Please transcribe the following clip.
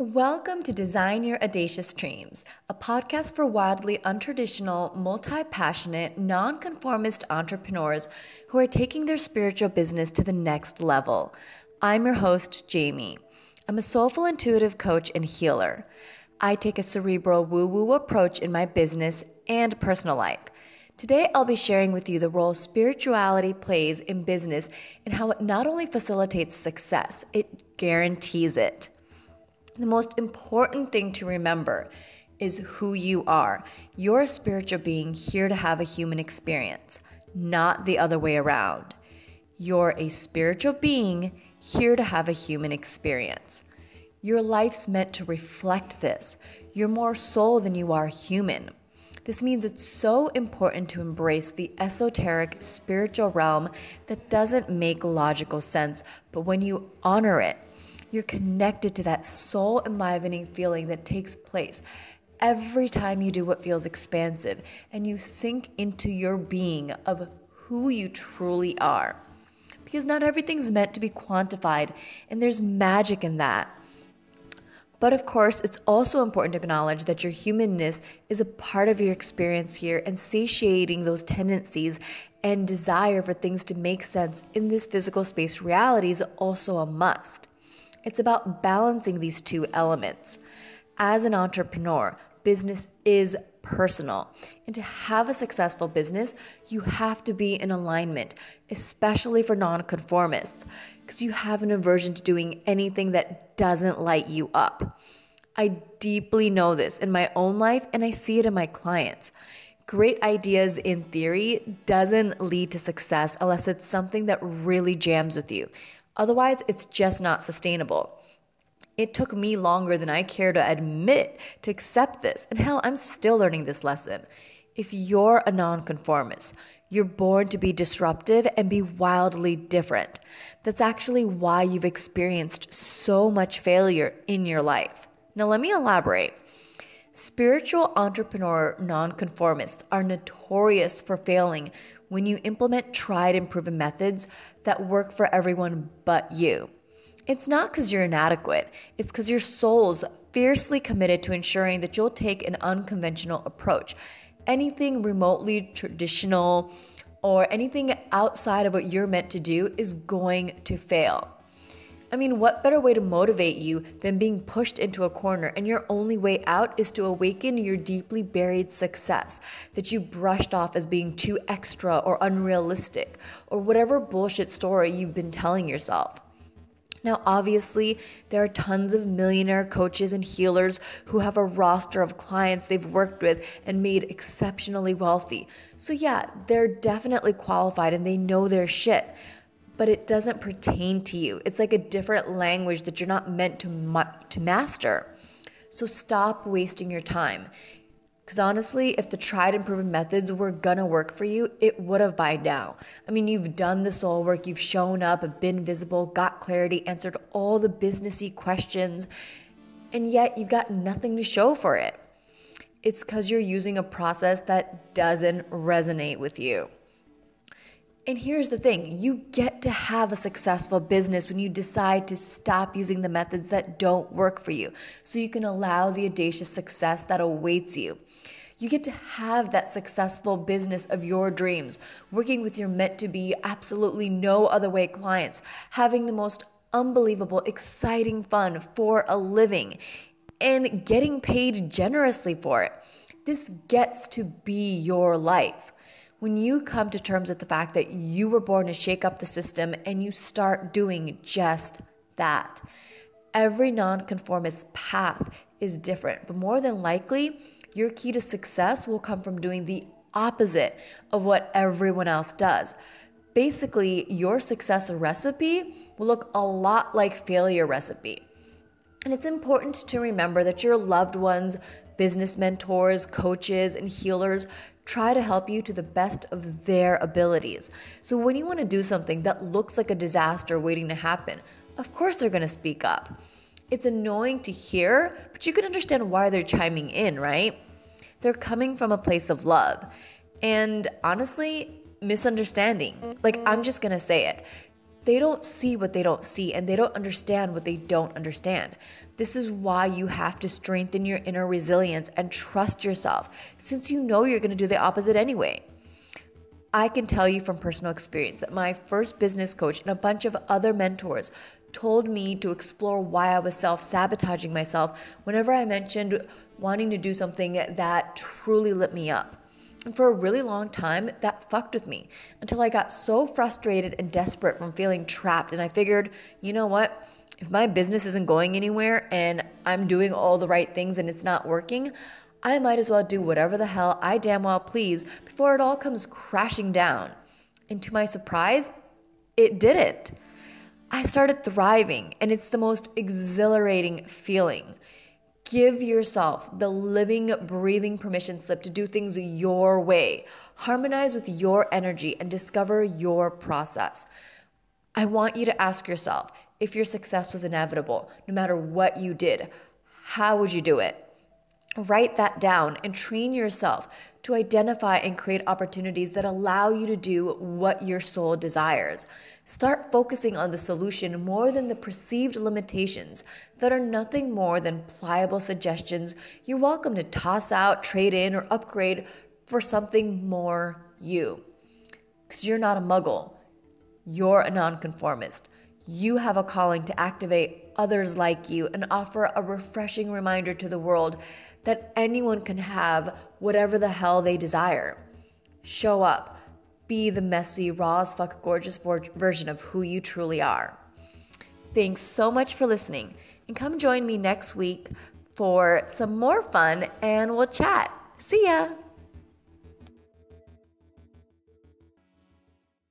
Welcome to Design Your Audacious Dreams, a podcast for wildly untraditional, multi passionate, non-conformist entrepreneurs who are taking their spiritual business to the next level. I'm your host, Jamie. I'm a soulful intuitive coach and healer. I take a cerebral woo woo approach in my business and personal life. Today, I'll be sharing with you the role spirituality plays in business and how it not only facilitates success, it guarantees it. The most important thing to remember is who you are. You're a spiritual being here to have a human experience, not the other way around. You're a spiritual being here to have a human experience. Your life's meant to reflect this. You're more soul than you are human. This means it's so important to embrace the esoteric spiritual realm that doesn't make logical sense, but when you honor it, you're connected to that soul enlivening feeling that takes place every time you do what feels expansive and you sink into your being of who you truly are. Because not everything's meant to be quantified, and there's magic in that. But of course, it's also important to acknowledge that your humanness is a part of your experience here, and satiating those tendencies and desire for things to make sense in this physical space reality is also a must. It's about balancing these two elements. As an entrepreneur, business is personal. And to have a successful business, you have to be in alignment, especially for nonconformists, because you have an aversion to doing anything that doesn't light you up. I deeply know this in my own life and I see it in my clients. Great ideas in theory doesn't lead to success unless it's something that really jams with you. Otherwise, it's just not sustainable. It took me longer than I care to admit to accept this. And hell, I'm still learning this lesson. If you're a nonconformist, you're born to be disruptive and be wildly different. That's actually why you've experienced so much failure in your life. Now, let me elaborate. Spiritual entrepreneur nonconformists are notorious for failing when you implement tried and proven methods that work for everyone but you. It's not because you're inadequate, it's because your soul's fiercely committed to ensuring that you'll take an unconventional approach. Anything remotely traditional or anything outside of what you're meant to do is going to fail. I mean, what better way to motivate you than being pushed into a corner and your only way out is to awaken your deeply buried success that you brushed off as being too extra or unrealistic or whatever bullshit story you've been telling yourself. Now, obviously, there are tons of millionaire coaches and healers who have a roster of clients they've worked with and made exceptionally wealthy. So, yeah, they're definitely qualified and they know their shit but it doesn't pertain to you. It's like a different language that you're not meant to ma- to master. So stop wasting your time. Because honestly, if the tried and proven methods were gonna work for you, it would have by now. I mean, you've done the soul work, you've shown up, been visible, got clarity, answered all the businessy questions, and yet you've got nothing to show for it. It's because you're using a process that doesn't resonate with you. And here's the thing you get to have a successful business when you decide to stop using the methods that don't work for you so you can allow the audacious success that awaits you. You get to have that successful business of your dreams, working with your meant to be absolutely no other way clients, having the most unbelievable, exciting fun for a living, and getting paid generously for it. This gets to be your life when you come to terms with the fact that you were born to shake up the system and you start doing just that. Every nonconformist path is different, but more than likely, your key to success will come from doing the opposite of what everyone else does. Basically, your success recipe will look a lot like failure recipe. And it's important to remember that your loved ones, business mentors, coaches, and healers try to help you to the best of their abilities. So when you want to do something that looks like a disaster waiting to happen, of course they're going to speak up. It's annoying to hear, but you can understand why they're chiming in, right? They're coming from a place of love. And honestly, misunderstanding. Like, I'm just going to say it. They don't see what they don't see and they don't understand what they don't understand. This is why you have to strengthen your inner resilience and trust yourself since you know you're going to do the opposite anyway. I can tell you from personal experience that my first business coach and a bunch of other mentors told me to explore why I was self sabotaging myself whenever I mentioned wanting to do something that truly lit me up. And for a really long time, that fucked with me until I got so frustrated and desperate from feeling trapped. And I figured, you know what? If my business isn't going anywhere and I'm doing all the right things and it's not working, I might as well do whatever the hell I damn well please before it all comes crashing down. And to my surprise, it didn't. I started thriving, and it's the most exhilarating feeling. Give yourself the living, breathing permission slip to do things your way. Harmonize with your energy and discover your process. I want you to ask yourself if your success was inevitable, no matter what you did, how would you do it? Write that down and train yourself to identify and create opportunities that allow you to do what your soul desires. Start focusing on the solution more than the perceived limitations that are nothing more than pliable suggestions you're welcome to toss out, trade in, or upgrade for something more you. Because you're not a muggle, you're a nonconformist. You have a calling to activate others like you and offer a refreshing reminder to the world that anyone can have whatever the hell they desire. Show up be the messy, raw as fuck gorgeous version of who you truly are. Thanks so much for listening, and come join me next week for some more fun and we'll chat. See ya!